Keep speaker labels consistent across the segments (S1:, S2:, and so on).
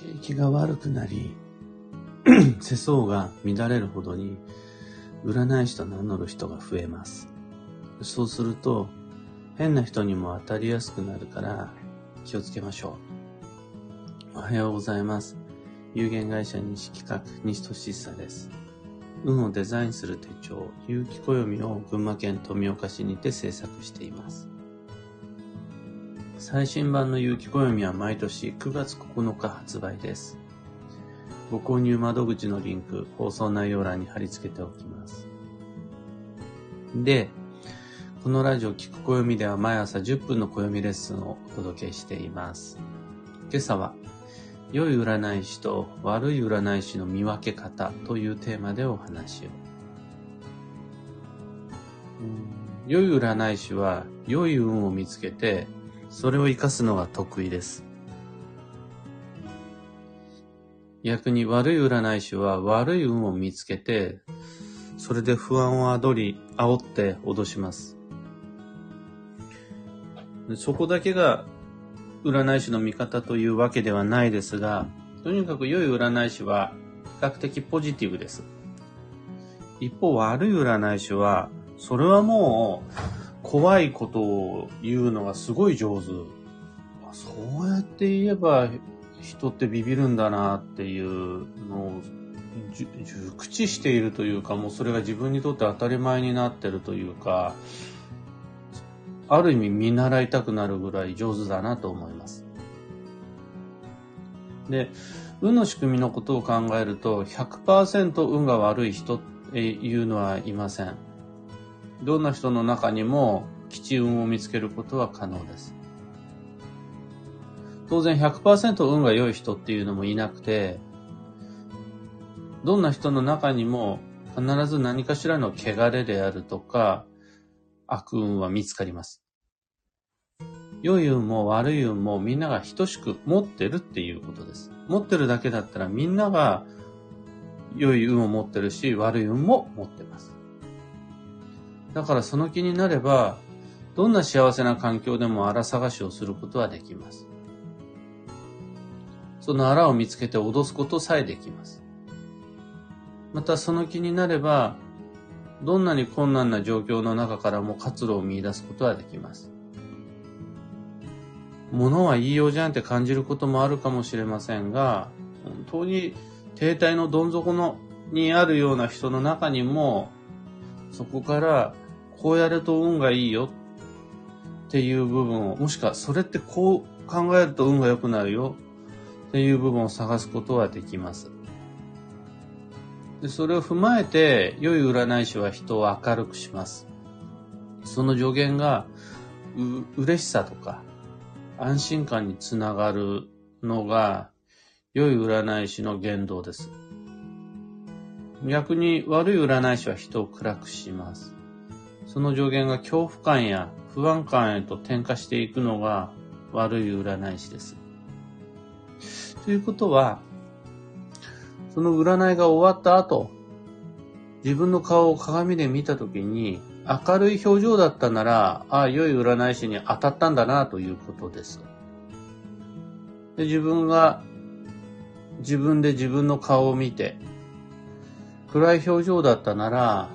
S1: 景気が悪くなり、世相が乱れるほどに、占い師と名乗る人が増えます。そうすると、変な人にも当たりやすくなるから気をつけましょう。おはようございます。有限会社西企画西俊久です。運をデザインする手帳、有機暦を群馬県富岡市にて制作しています。最新版の有機暦は毎年9月9日発売です。ご購入窓口のリンク、放送内容欄に貼り付けておきます。で、このラジオ聞く暦では毎朝10分の暦レッスンをお届けしています。今朝は、良い占い師と悪い占い師の見分け方というテーマでお話を。良い占い師は良い運を見つけて、それを活かすのが得意です。逆に悪い占い師は悪い運を見つけて、それで不安を煽り、煽って脅します。そこだけが占い師の見方というわけではないですが、とにかく良い占い師は比較的ポジティブです。一方悪い占い師は、それはもう怖いことを言うのがすごい上手。そうやって言えば人ってビビるんだなっていうのを熟知しているというか、もうそれが自分にとって当たり前になってるというか、ある意味見習いたくなるぐらい上手だなと思います。で、運の仕組みのことを考えると、100%運が悪い人っていうのはいません。どんな人の中にも吉運を見つけることは可能です。当然100%運が良い人っていうのもいなくて、どんな人の中にも必ず何かしらの汚れであるとか、悪運は見つかります。良い運も悪い運もみんなが等しく持ってるっていうことです。持ってるだけだったらみんなが良い運を持ってるし悪い運も持ってます。だからその気になれば、どんな幸せな環境でも荒探しをすることはできます。その荒を見つけて脅すことさえできます。またその気になれば、どんなに困難な状況の中からも活路を見出すことはできます。物は言いようじゃんって感じることもあるかもしれませんが、本当に停滞のどん底のにあるような人の中にも、そこからこうやると運がいいよっていう部分を、もしくはそれってこう考えると運が良くなるよっていう部分を探すことはできます。でそれを踏まえて、良い占い師は人を明るくします。その助言が、う、嬉しさとか、安心感につながるのが、良い占い師の言動です。逆に悪い占い師は人を暗くします。その助言が恐怖感や不安感へと転化していくのが悪い占い師です。ということは、その占いが終わった後、自分の顔を鏡で見たときに、明るい表情だったなら、ああ、良い占い師に当たったんだなということです。で自分が、自分で自分の顔を見て、暗い表情だったなら、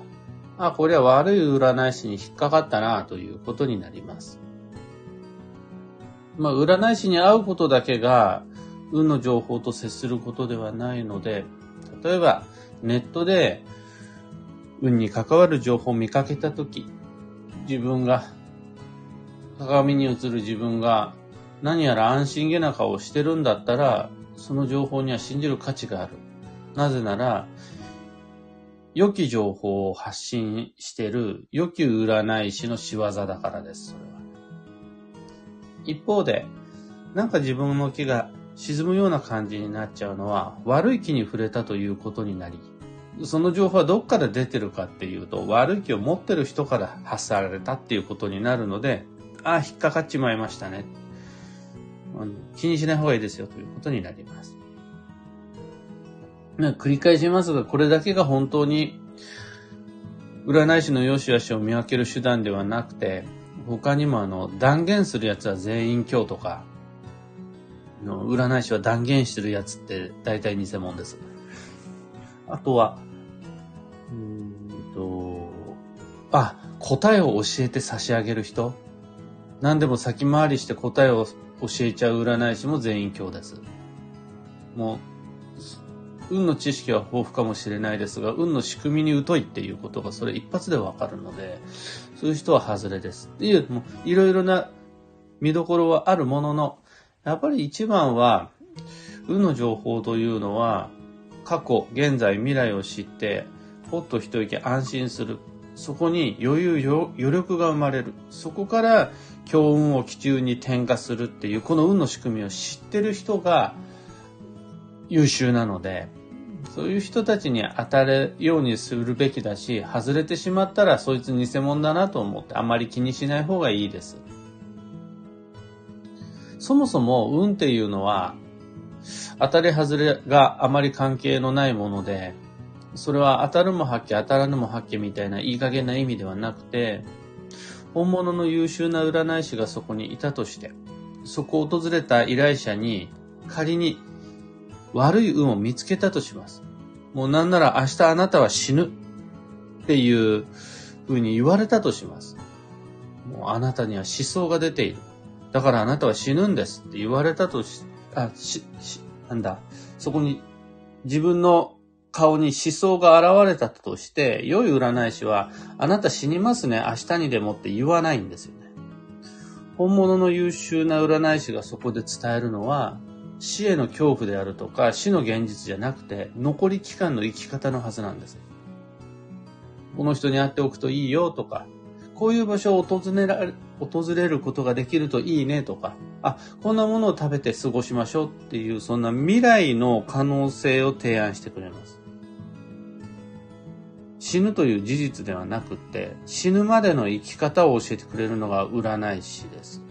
S1: あ、これは悪い占い師に引っかかったなということになります。まあ、占い師に会うことだけが、運の情報と接することではないので、例えばネットで運に関わる情報を見かけたとき、自分が、鏡に映る自分が何やら安心げな顔をしてるんだったら、その情報には信じる価値がある。なぜなら、良き情報を発信してる良き占い師の仕業だからです、それは。一方で、なんか自分の気が沈むような感じになっちゃうのは悪い気に触れたということになり、その情報はどっから出てるかっていうと、悪い気を持ってる人から発されたっていうことになるので、ああ、引っかかっちまいましたね。気にしない方がいいですよということになります。繰り返しますが、これだけが本当に占い師の良し悪しを見分ける手段ではなくて、他にもあの断言するやつは全員今日とか、の占い師は断言してるやつって大体偽物です。あとは、うんと、あ、答えを教えて差し上げる人。何でも先回りして答えを教えちゃう占い師も全員今日です。もう、運の知識は豊富かもしれないですが、運の仕組みに疎いっていうことがそれ一発でわかるので、そういう人は外れです。っていう、もういろいろな見どころはあるものの、やっぱり一番は、運の情報というのは、過去、現在、未来を知って、ほっと一息安心する。そこに余裕、余力が生まれる。そこから強運を基中に転化するっていう、この運の仕組みを知ってる人が優秀なので、そういう人たちに当たるようにするべきだし、外れてしまったらそいつ偽物だなと思ってあまり気にしない方がいいです。そもそも運っていうのは、当たり外れがあまり関係のないもので、それは当たるも発揮、当たらぬも発揮みたいないい加減な意味ではなくて、本物の優秀な占い師がそこにいたとして、そこを訪れた依頼者に仮に悪い運を見つけたとします。もうなんなら明日あなたは死ぬっていう風に言われたとします。もうあなたには思想が出ている。だからあなたは死ぬんですって言われたとし、あ、し、し、なんだ、そこに自分の顔に思想が現れたとして、良い占い師は、あなた死にますね、明日にでもって言わないんですよね。本物の優秀な占い師がそこで伝えるのは、死への恐怖であるとか、死の現実じゃなくて、残り期間の生き方のはずなんです。この人に会っておくといいよとか、こういう場所を訪れられ、訪れることができるといいねとか、あ、こんなものを食べて過ごしましょうっていう、そんな未来の可能性を提案してくれます。死ぬという事実ではなくて、死ぬまでの生き方を教えてくれるのが占い師です。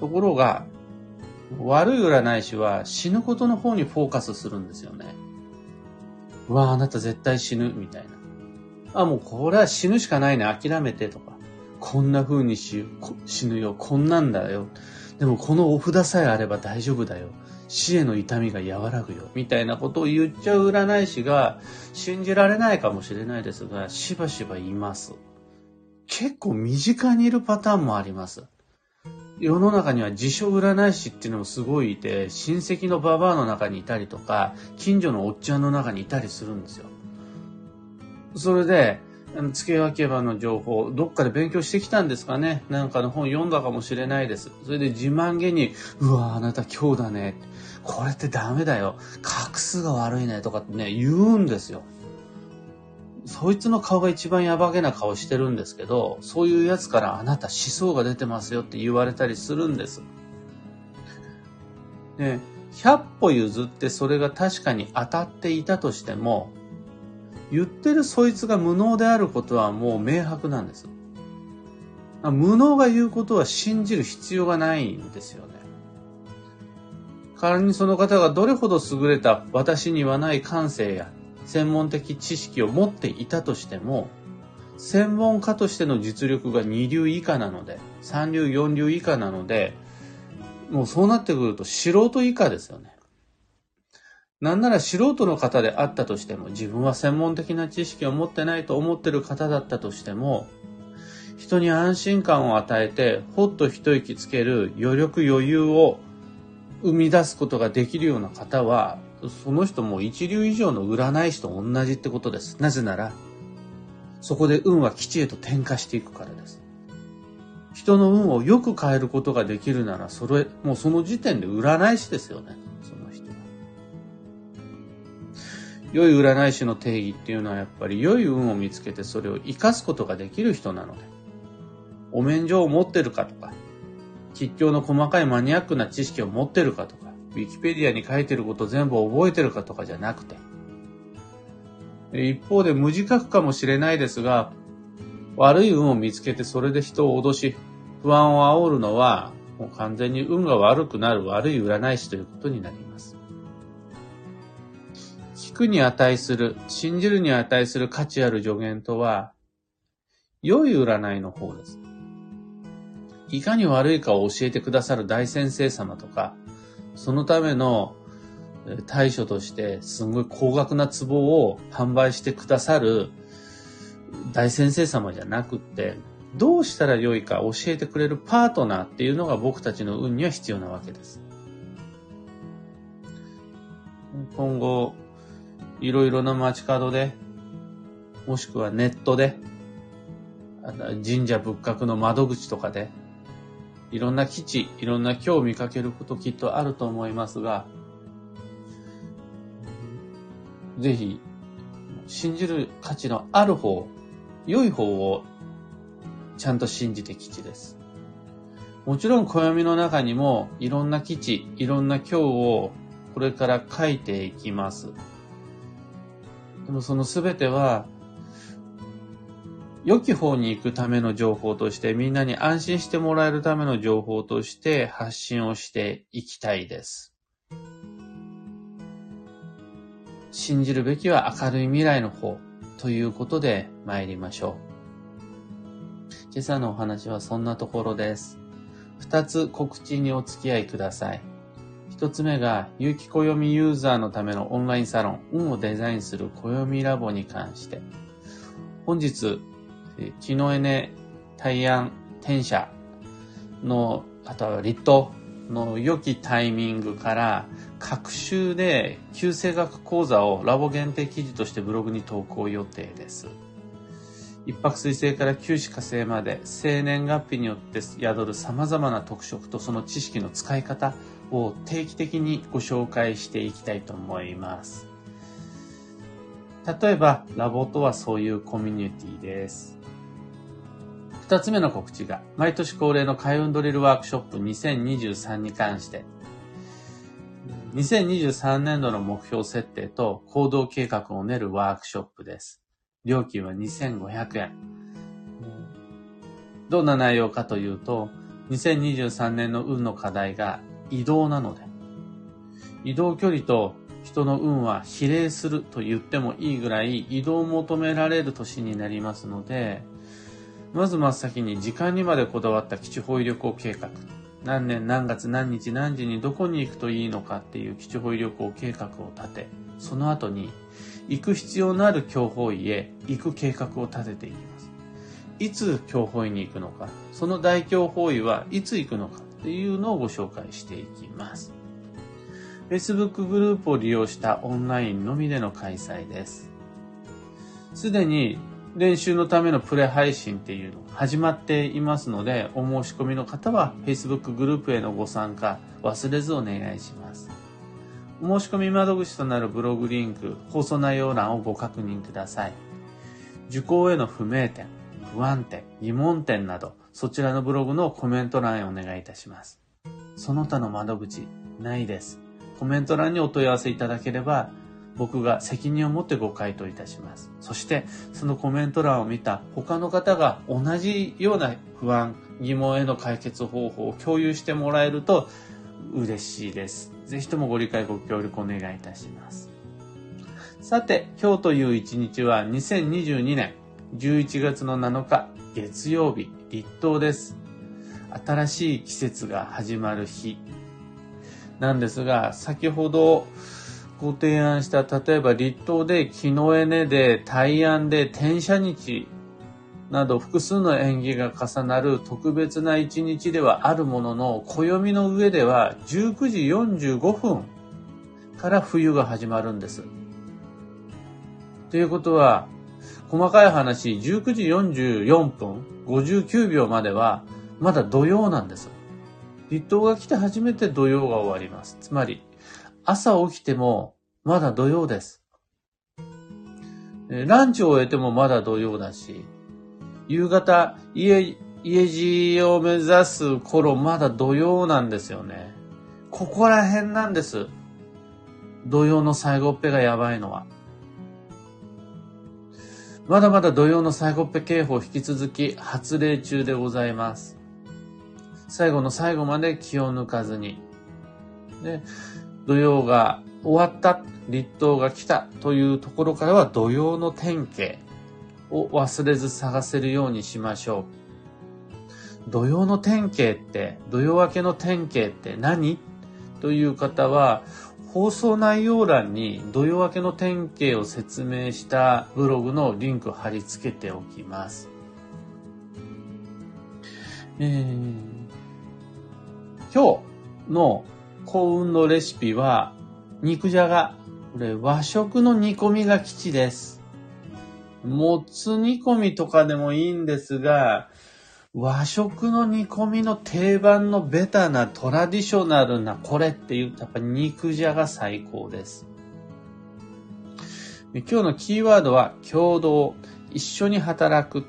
S1: ところが、悪い占い師は死ぬことの方にフォーカスするんですよね。うわあ、あなた絶対死ぬ、みたいな。あ、もうこれは死ぬしかないね、諦めてとか。こんな風に死ぬよ、こんなんだよ。でもこのお札さえあれば大丈夫だよ。死への痛みが和らぐよ。みたいなことを言っちゃう占い師が信じられないかもしれないですが、しばしばいます。結構身近にいるパターンもあります。世の中には自称占い師っていうのもすごいいて、親戚のババアの中にいたりとか、近所のおっちゃんの中にいたりするんですよ。それで、付け焼け場の情報、どっかで勉強してきたんですかね？なんかの本読んだかもしれないです。それで自慢げに、うわあなた今日だね。これってダメだよ。画数が悪いね。とかってね、言うんですよ。そいつの顔が一番やばげな顔してるんですけど、そういうやつからあなた思想が出てますよって言われたりするんです。で、100歩譲ってそれが確かに当たっていたとしても、言ってるそいつが無能であることはもう明白なんです。無能が言うことは信じる必要がないんですよね。仮にその方がどれほど優れた私にはない感性や専門的知識を持っていたとしても、専門家としての実力が2流以下なので、3流、4流以下なので、もうそうなってくると素人以下ですよね。なんなら素人の方であったとしても、自分は専門的な知識を持ってないと思ってる方だったとしても、人に安心感を与えて、ほっと一息つける余力余裕を生み出すことができるような方は、その人も一流以上の占い師と同じってことです。なぜなら、そこで運はきちへと転化していくからです。人の運をよく変えることができるなら、それ、もうその時点で占い師ですよね。その人は良い占い師の定義っていうのはやっぱり良い運を見つけてそれを活かすことができる人なので、お免状を持ってるかとか、吉祥の細かいマニアックな知識を持ってるかとか、ウィキペディアに書いてること全部覚えてるかとかじゃなくて、一方で無自覚かもしれないですが、悪い運を見つけてそれで人を脅し、不安を煽るのは、もう完全に運が悪くなる悪い占い師ということになります。聞くに値する、信じるに値する価値ある助言とは、良い占いの方です。いかに悪いかを教えてくださる大先生様とか、そのための対処としてすごい高額な壺を販売してくださる大先生様じゃなくって、どうしたらよいか教えてくれるパートナーっていうのが僕たちの運には必要なわけです。今後、いろいろな街角で、もしくはネットで、神社仏閣の窓口とかで、いろんな基地、いろんな今日見かけることきっとあると思いますが、ぜひ、信じる価値のある方、良い方をちゃんと信じて基地です。もちろん暦の中にもいろんな基地、いろんな今日をこれから書いていきます。でもそのすべては、良き方に行くための情報として、みんなに安心してもらえるための情報として発信をしていきたいです。信じるべきは明るい未来の方ということで参りましょう。今朝のお話はそんなところです。二つ告知にお付き合いください。一つ目が、有機暦ユーザーのためのオンラインサロン、運をデザインする暦ラボに関して。本日、木のエネ、大安、転写の、あとは立冬の良きタイミングから、各週で旧生学講座をラボ限定記事としてブログに投稿予定です。一泊水星から九死火星まで生年月日によって宿る様々な特色とその知識の使い方を定期的にご紹介していきたいと思います。例えば、ラボとはそういうコミュニティです。二つ目の告知が、毎年恒例の開運ドリルワークショップ2023に関して、2023年度の目標設定と行動計画を練るワークショップです。料金は2500円。どんな内容かというと、2023年の運の課題が移動なので、移動距離と人の運は比例すると言ってもいいぐらい移動を求められる年になりますので、まず真っ先に時間にまでこだわった基地方位旅行計画。何年何月何日何時にどこに行くといいのかっていう基地方位旅行計画を立て、その後に行く必要のある強方位へ行く計画を立てていきます。いつ強方位に行くのか、その大強方位はいつ行くのかっていうのをご紹介していきます。Facebook グループを利用したオンラインのみでの開催です。すでに練習のためのプレ配信っていうの始まっていますので、お申し込みの方は Facebook グループへのご参加忘れずお願いします。お申し込み窓口となるブログリンク、放送内容欄をご確認ください。受講への不明点、不安点、疑問点など、そちらのブログのコメント欄へお願いいたします。その他の窓口、ないです。コメント欄にお問い合わせいただければ、僕が責任を持ってご回答いたします。そして、そのコメント欄を見た他の方が同じような不安、疑問への解決方法を共有してもらえると嬉しいです。ぜひともご理解ご協力お願いいたします。さて、今日という一日は2022年11月の7日月曜日立冬です。新しい季節が始まる日なんですが、先ほどご提案した、例えば立冬で木のエネで大安で転写日など複数の縁起が重なる特別な一日ではあるものの、暦の上では19時45分から冬が始まるんです。ということは、細かい話、19時44分、59秒までは、まだ土曜なんです。立冬が来て初めて土曜が終わります。つまり、朝起きても、まだ土曜です。ランチを終えてもまだ土曜だし、夕方、家、家路を目指す頃、まだ土曜なんですよね。ここら辺なんです。土曜の最後っぺがやばいのは。まだまだ土曜の最後っぺ警報引き続き発令中でございます。最後の最後まで気を抜かずに。で、土曜が終わった、立冬が来たというところからは土曜の天気を忘れず探せるようにしましょう。土曜の典型って、土曜明けの典型って何？という方は、放送内容欄に土曜明けの典型を説明したブログのリンク貼り付けておきます。えー、今日の幸運のレシピは肉じゃが。これ和食の煮込みが基地です。もつ煮込みとかでもいいんですが、和食の煮込みの定番のベタなトラディショナルなこれっていうとやっぱ肉じゃが最高です。今日のキーワードは共同、一緒に働く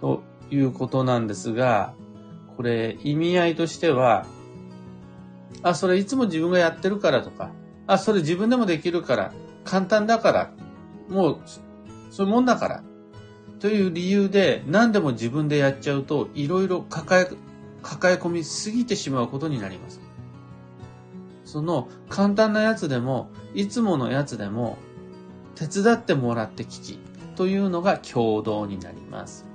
S1: ということなんですが、これ意味合いとしては、あ、それいつも自分がやってるからとか、あ、それ自分でもできるから、簡単だから、もうそういうもんだから。という理由で何でも自分でやっちゃうといろいろ抱え、抱え込みすぎてしまうことになります。その簡単なやつでも、いつものやつでも、手伝ってもらって聞きというのが共同になります。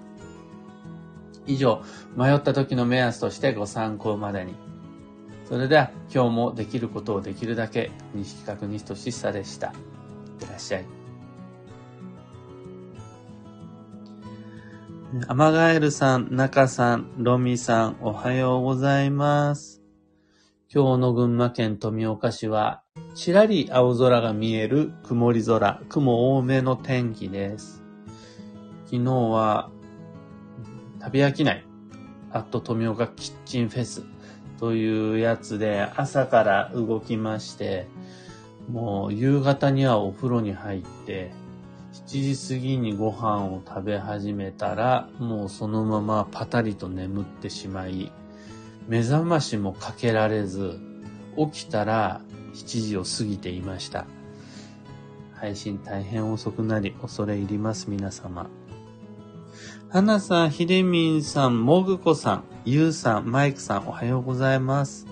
S1: 以上、迷った時の目安としてご参考までに。それでは今日もできることをできるだけ、西企画西俊久でした。いってらっしゃい。アマガエルさん、中さん、ロミさん、おはようございます。今日の群馬県富岡市は、ちらり青空が見える曇り空、雲多めの天気です。昨日は、旅飽きない、アット富岡キッチンフェスというやつで朝から動きまして、もう夕方にはお風呂に入って、7時過ぎにご飯を食べ始めたら、もうそのままパタリと眠ってしまい、目覚ましもかけられず、起きたら7時を過ぎていました。配信大変遅くなり、恐れ入ります、皆様。花さん、ひでみんさん、もぐこさん、ゆうさん、マイクさん、おはようございます。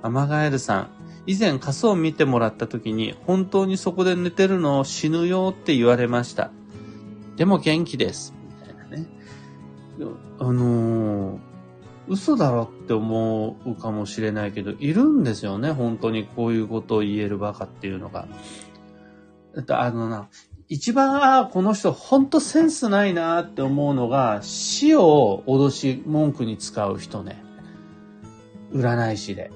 S1: アマガエルさん、以前仮想を見てもらった時に本当にそこで寝てるのを死ぬよって言われました。でも元気です。みたいなね。あのー、嘘だろって思うかもしれないけど、いるんですよね。本当にこういうことを言えるバカっていうのが。あのな、一番、ああこの人本当センスないなって思うのが、死を脅し文句に使う人ね。占い師で。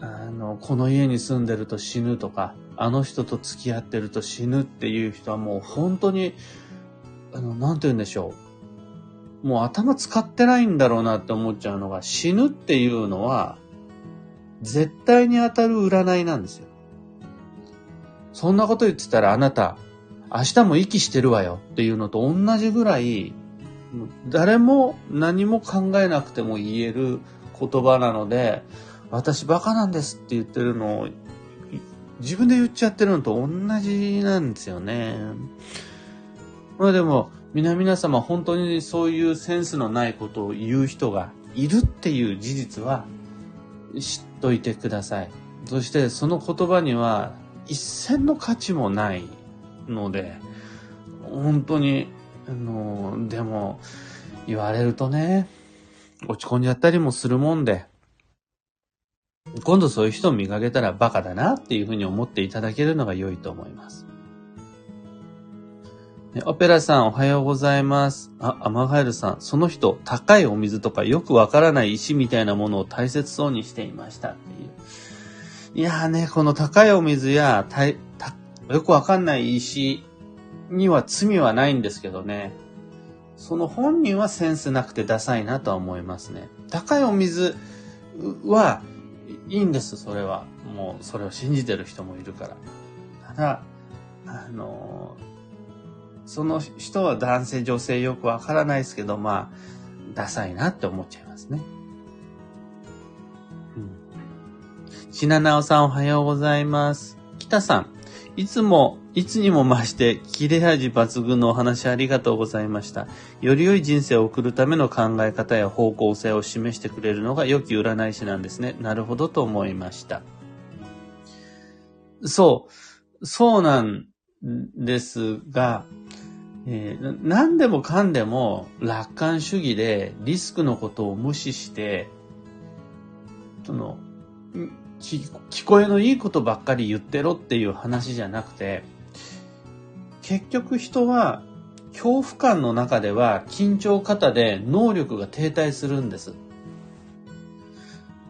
S1: あの、この家に住んでると死ぬとか、あの人と付き合ってると死ぬっていう人はもう本当に、あの、なんて言うんでしょう。もう頭使ってないんだろうなって思っちゃうのが、死ぬっていうのは、絶対に当たる占いなんですよ。そんなこと言ってたらあなた、明日も息してるわよっていうのと同じぐらい、誰も何も考えなくても言える言葉なので、私バカなんですって言ってるのを、自分で言っちゃってるのと同じなんですよね。まあでも、皆々様本当にそういうセンスのないことを言う人がいるっていう事実は知っといてください。そしてその言葉には一銭の価値もないので、本当に、あの、でも言われるとね、落ち込んじゃったりもするもんで、今度そういう人を見かけたらバカだなっていうふうに思っていただけるのが良いと思います。オペラさんおはようございます。あ、アマガエルさん、その人、高いお水とかよくわからない石みたいなものを大切そうにしていましたっていう。いやーね、この高いお水や、よくわかんない石には罪はないんですけどね。その本人はセンスなくてダサいなとは思いますね。高いお水は、いいんです、それは。もう、それを信じてる人もいるから。ただ、あの、その人は男性、女性よくわからないですけど、まあ、ダサいなって思っちゃいますね。うん。しななおさんおはようございます。北さん、いつもいつにも増して切れ味抜群のお話ありがとうございました。より良い人生を送るための考え方や方向性を示してくれるのが良き占い師なんですね。なるほどと思いました。そう、そうなんですが、えー、何でもかんでも楽観主義でリスクのことを無視して、その、聞こえのいいことばっかり言ってろっていう話じゃなくて、結局人は恐怖感の中では緊張型で能力が停滞するんです。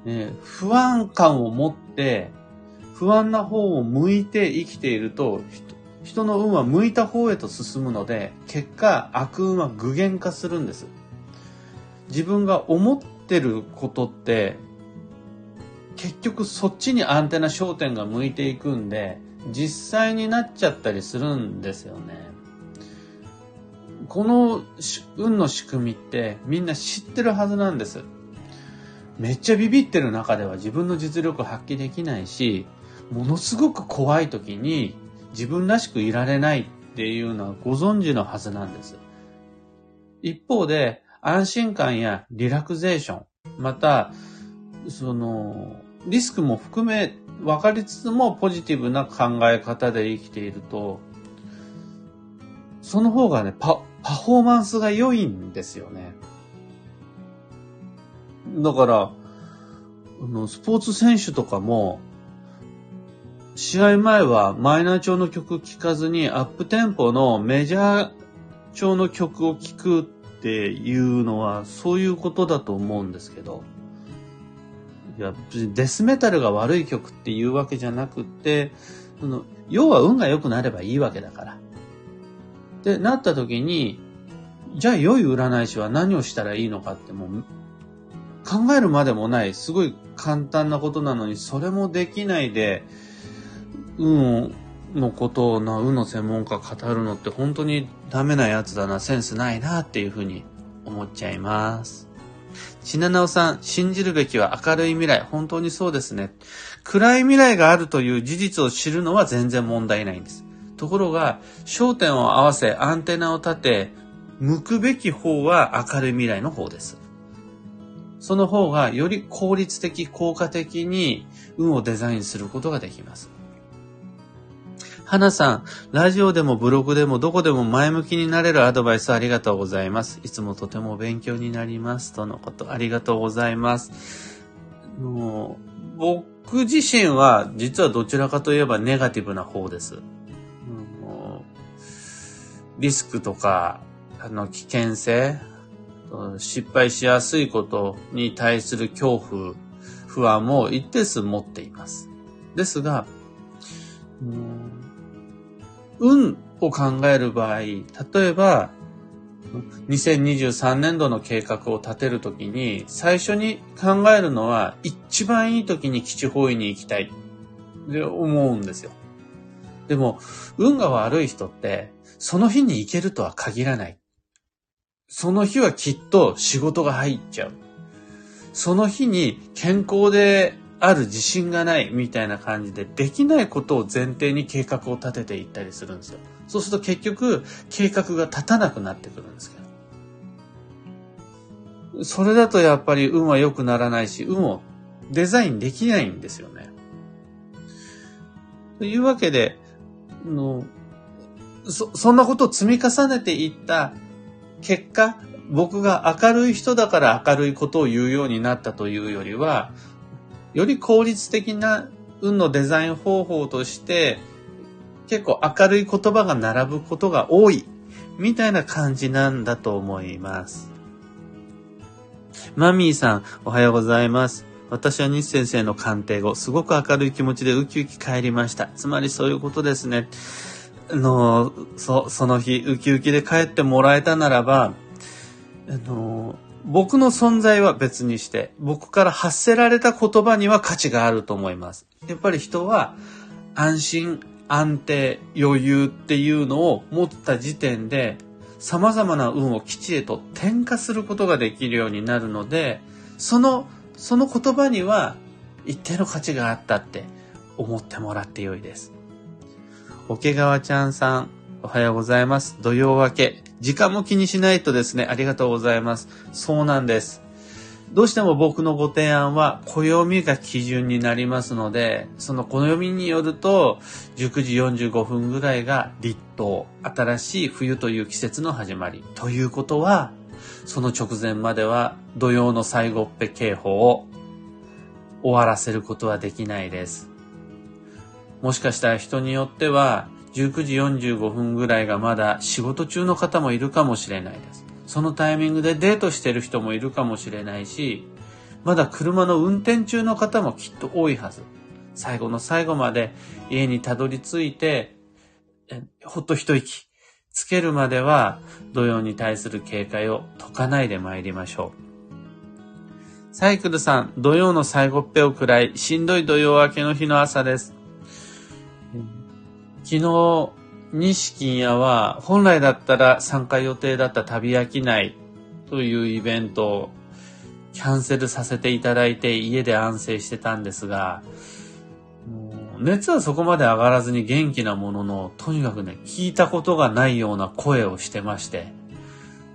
S1: ね、不安感を持って不安な方を向いて生きていると人の運は向いた方へと進むので、結果悪運は具現化するんです。自分が思ってることって、結局そっちにアンテナ焦点が向いていくんで、実際になっちゃったりするんですよね。この運の仕組みってみんな知ってるはずなんです。めっちゃビビってる中では自分の実力を発揮できないし、ものすごく怖い時に自分らしくいられないっていうのはご存知のはずなんです。一方で、安心感やリラクゼーション、また、その、リスクも含め分かりつつもポジティブな考え方で生きていると、その方がね、パ、パフォーマンスが良いんですよね。だから、スポーツ選手とかも、試合前はマイナー調の曲聴かずにアップテンポのメジャー調の曲を聴くっていうのはそういうことだと思うんですけど、いや、デスメタルが悪い曲っていうわけじゃなくて、その要は運が良くなればいいわけだから。で、なった時に、じゃあ良い占い師は何をしたらいいのかってもう考えるまでもない、すごい簡単なことなのに、それもできないで、運のことをな、運の専門家語るのって本当にダメなやつだな、センスないなっていうふうに思っちゃいます。ちななおさん、信じるべきは明るい未来。本当にそうですね。暗い未来があるという事実を知るのは全然問題ないんです。ところが、焦点を合わせアンテナを立て、向くべき方は明るい未来の方です。その方がより効率的、効果的に運をデザインすることができます。花さん、ラジオでもブログでもどこでも前向きになれるアドバイスありがとうございます。いつもとても勉強になります。とのこと、ありがとうございます。もう僕自身は実はどちらかといえばネガティブな方です。リスクとか、あの、危険性、失敗しやすいことに対する恐怖、不安も一定数持っています。ですが、運を考える場合、例えば、2023年度の計画を立てるときに、最初に考えるのは、一番いい時に基地方位に行きたいって思うんですよ。でも、運が悪い人って、その日に行けるとは限らない。その日はきっと仕事が入っちゃう。その日に健康である自信がないみたいな感じで、できないことを前提に計画を立てていったりするんですよ。そうすると結局、計画が立たなくなってくるんですけど。それだとやっぱり運は良くならないし、運をデザインできないんですよね。というわけで、のそ、そんなことを積み重ねていった結果、僕が明るい人だから明るいことを言うようになったというよりは、より効率的な運のデザイン方法として、結構明るい言葉が並ぶことが多い、みたいな感じなんだと思います。マミーさん、おはようございます。私は西先生の鑑定後、すごく明るい気持ちでウキウキ帰りました。つまりそういうことですね。あの、そ、その日、ウキウキで帰ってもらえたならば、あの、僕の存在は別にして、僕から発せられた言葉には価値があると思います。やっぱり人は安心、安定、余裕っていうのを持った時点で、様々な運をきちへと転化することができるようになるので、その、その言葉には一定の価値があったって思ってもらってよいです。桶川ちゃんさん、おはようございます。土曜明け。時間も気にしないとですね、ありがとうございます。そうなんです。どうしても僕のご提案は暦が基準になりますので、その暦によると19時45分ぐらいが立冬、新しい冬という季節の始まり。ということは、その直前までは土曜の最後っぺ警報を終わらせることはできないです。もしかしたら人によっては19時45分ぐらいがまだ仕事中の方もいるかもしれないです。そのタイミングでデートしてる人もいるかもしれないし、まだ車の運転中の方もきっと多いはず。最後の最後まで家にたどり着いて、ほっと一息つけるまでは土曜に対する警戒を解かないで参りましょう。サイクルさん、土曜の最後っぺをくらい、しんどい土曜明けの日の朝です。昨日、西金屋は本来だったら参加予定だった旅飽きないというイベントをキャンセルさせていただいて家で安静してたんですが、熱はそこまで上がらずに元気なものの、とにかくね、聞いたことがないような声をしてまして、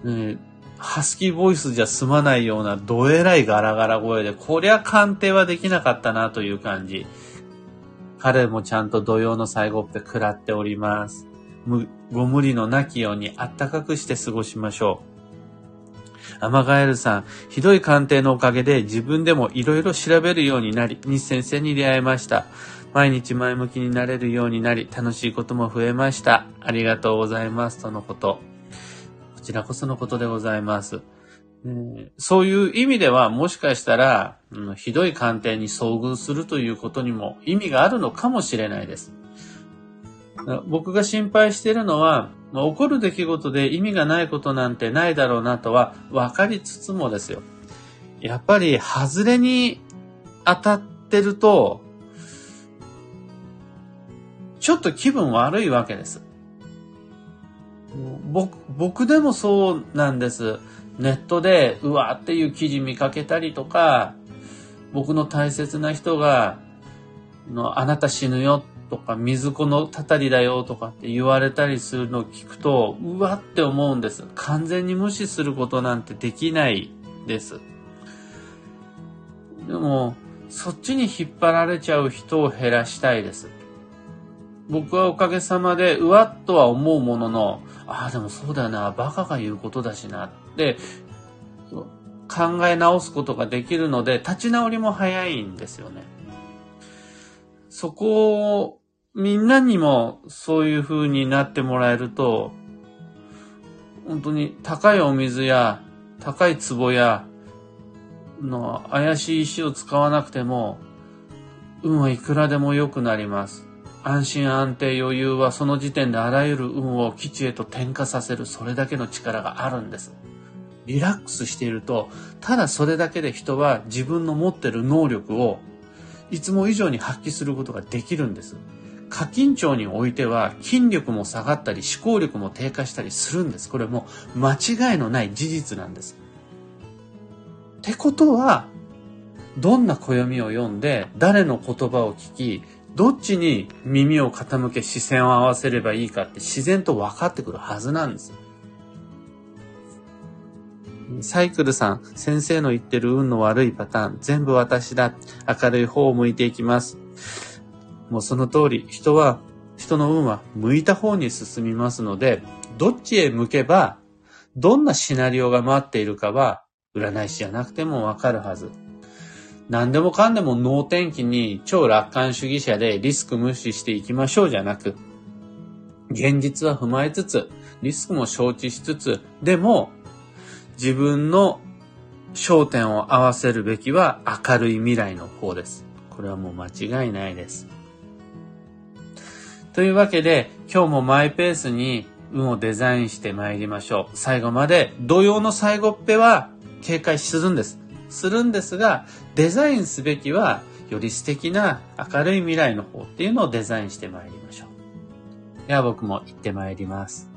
S1: ね、ハスキーボイスじゃ済まないようなどえらいガラガラ声で、こりゃ鑑定はできなかったなという感じ。彼もちゃんと土曜の最後って食らっております。ご無理のなきようにあったかくして過ごしましょう。アマガエルさん、ひどい鑑定のおかげで自分でも色々調べるようになり、西先生に出会いました。毎日前向きになれるようになり、楽しいことも増えました。ありがとうございます。とのこと。こちらこそのことでございます。そういう意味ではもしかしたら、うん、ひどい鑑定に遭遇するということにも意味があるのかもしれないです。僕が心配しているのは、起こる出来事で意味がないことなんてないだろうなとは分かりつつもですよ。やっぱり外れに当たってると、ちょっと気分悪いわけです。僕、僕でもそうなんです。ネットでうわーっていう記事見かけたりとか、僕の大切な人が、のあなた死ぬよとか、水子のたたりだよとかって言われたりするのを聞くと、うわって思うんです。完全に無視することなんてできないです。でも、そっちに引っ張られちゃう人を減らしたいです。僕はおかげさまで、うわっとは思うものの、ああ、でもそうだな、バカが言うことだしな、って考え直すことができるので、立ち直りも早いんですよね。そこを、みんなにもそういう風になってもらえると、本当に高いお水や高い壺やの怪しい石を使わなくても、運はいくらでも良くなります。安心安定余裕はその時点であらゆる運を基地へと転化させるそれだけの力があるんです。リラックスしていると、ただそれだけで人は自分の持ってる能力をいつも以上に発揮することができるんです。過緊張においては筋力も下がったり思考力も低下したりするんです。これも間違いのない事実なんです。ってことは、どんな暦を読んで誰の言葉を聞きどっちに耳を傾け視線を合わせればいいかって自然と分かってくるはずなんです。サイクルさん、先生の言ってる運の悪いパターン、全部私だ。明るい方を向いていきます。もうその通り、人は、人の運は向いた方に進みますので、どっちへ向けば、どんなシナリオが待っているかは、占い師じゃなくてもわかるはず。何でもかんでも脳天気に超楽観主義者でリスク無視していきましょうじゃなく、現実は踏まえつつ、リスクも承知しつつ、でも自分の焦点を合わせるべきは明るい未来の方です。これはもう間違いないです。というわけで、今日もマイペースに運をデザインして参りましょう。最後まで、土曜の最後っぺは警戒するんです。するんですが、デザインすべきは、より素敵な明るい未来の方っていうのをデザインしてまいりましょう。では僕も行ってまいります。